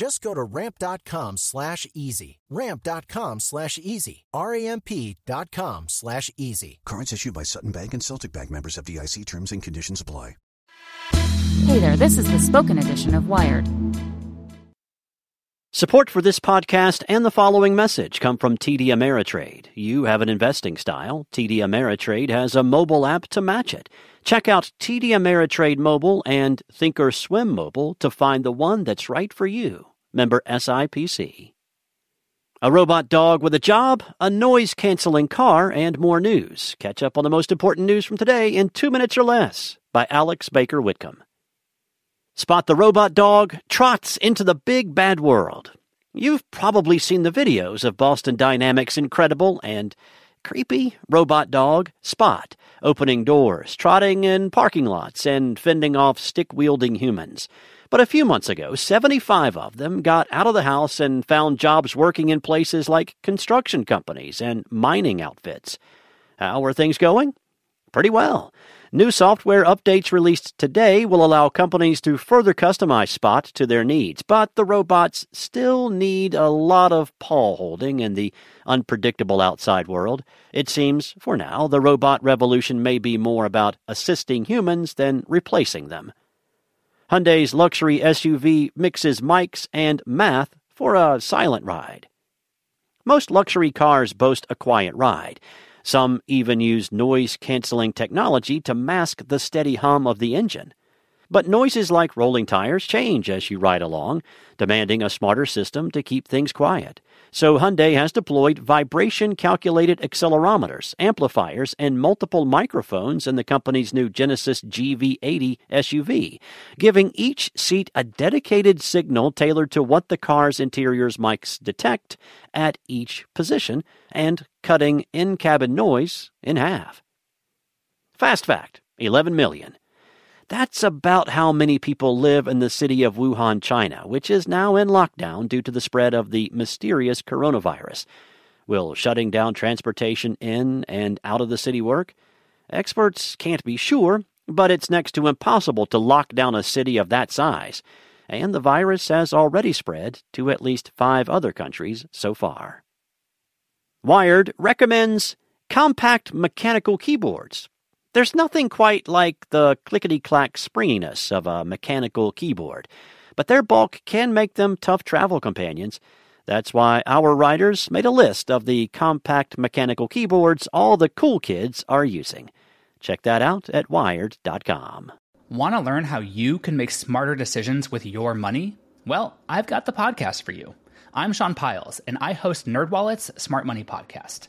Just go to ramp.com slash easy. Ramp.com slash easy. R-A-M-P.com slash easy. Cards issued by Sutton Bank and Celtic Bank members FDIC terms and conditions apply. Hey there, this is the spoken edition of Wired. Support for this podcast and the following message come from TD Ameritrade. You have an investing style. TD Ameritrade has a mobile app to match it. Check out TD Ameritrade Mobile and Thinkorswim Mobile to find the one that's right for you. Member SIPC. A robot dog with a job, a noise canceling car, and more news. Catch up on the most important news from today in two minutes or less by Alex Baker Whitcomb. Spot the robot dog trots into the big bad world. You've probably seen the videos of Boston Dynamics' incredible and creepy robot dog, Spot, opening doors, trotting in parking lots, and fending off stick wielding humans. But a few months ago, 75 of them got out of the house and found jobs working in places like construction companies and mining outfits. How are things going? Pretty well. New software updates released today will allow companies to further customize Spot to their needs, but the robots still need a lot of paw holding in the unpredictable outside world. It seems, for now, the robot revolution may be more about assisting humans than replacing them. Hyundai's luxury SUV mixes mics and math for a silent ride. Most luxury cars boast a quiet ride. Some even use noise canceling technology to mask the steady hum of the engine. But noises like rolling tires change as you ride along, demanding a smarter system to keep things quiet. So Hyundai has deployed vibration calculated accelerometers, amplifiers, and multiple microphones in the company's new Genesis GV80 SUV, giving each seat a dedicated signal tailored to what the car's interior's mics detect at each position and cutting in cabin noise in half. Fast fact 11 million. That's about how many people live in the city of Wuhan, China, which is now in lockdown due to the spread of the mysterious coronavirus. Will shutting down transportation in and out of the city work? Experts can't be sure, but it's next to impossible to lock down a city of that size. And the virus has already spread to at least five other countries so far. Wired recommends compact mechanical keyboards there's nothing quite like the clickety clack springiness of a mechanical keyboard, but their bulk can make them tough travel companions. That's why our writers made a list of the compact mechanical keyboards all the cool kids are using. Check that out at wired.com. Want to learn how you can make smarter decisions with your money? Well, I've got the podcast for you. I'm Sean Pyles, and I host NerdWallet's Smart Money Podcast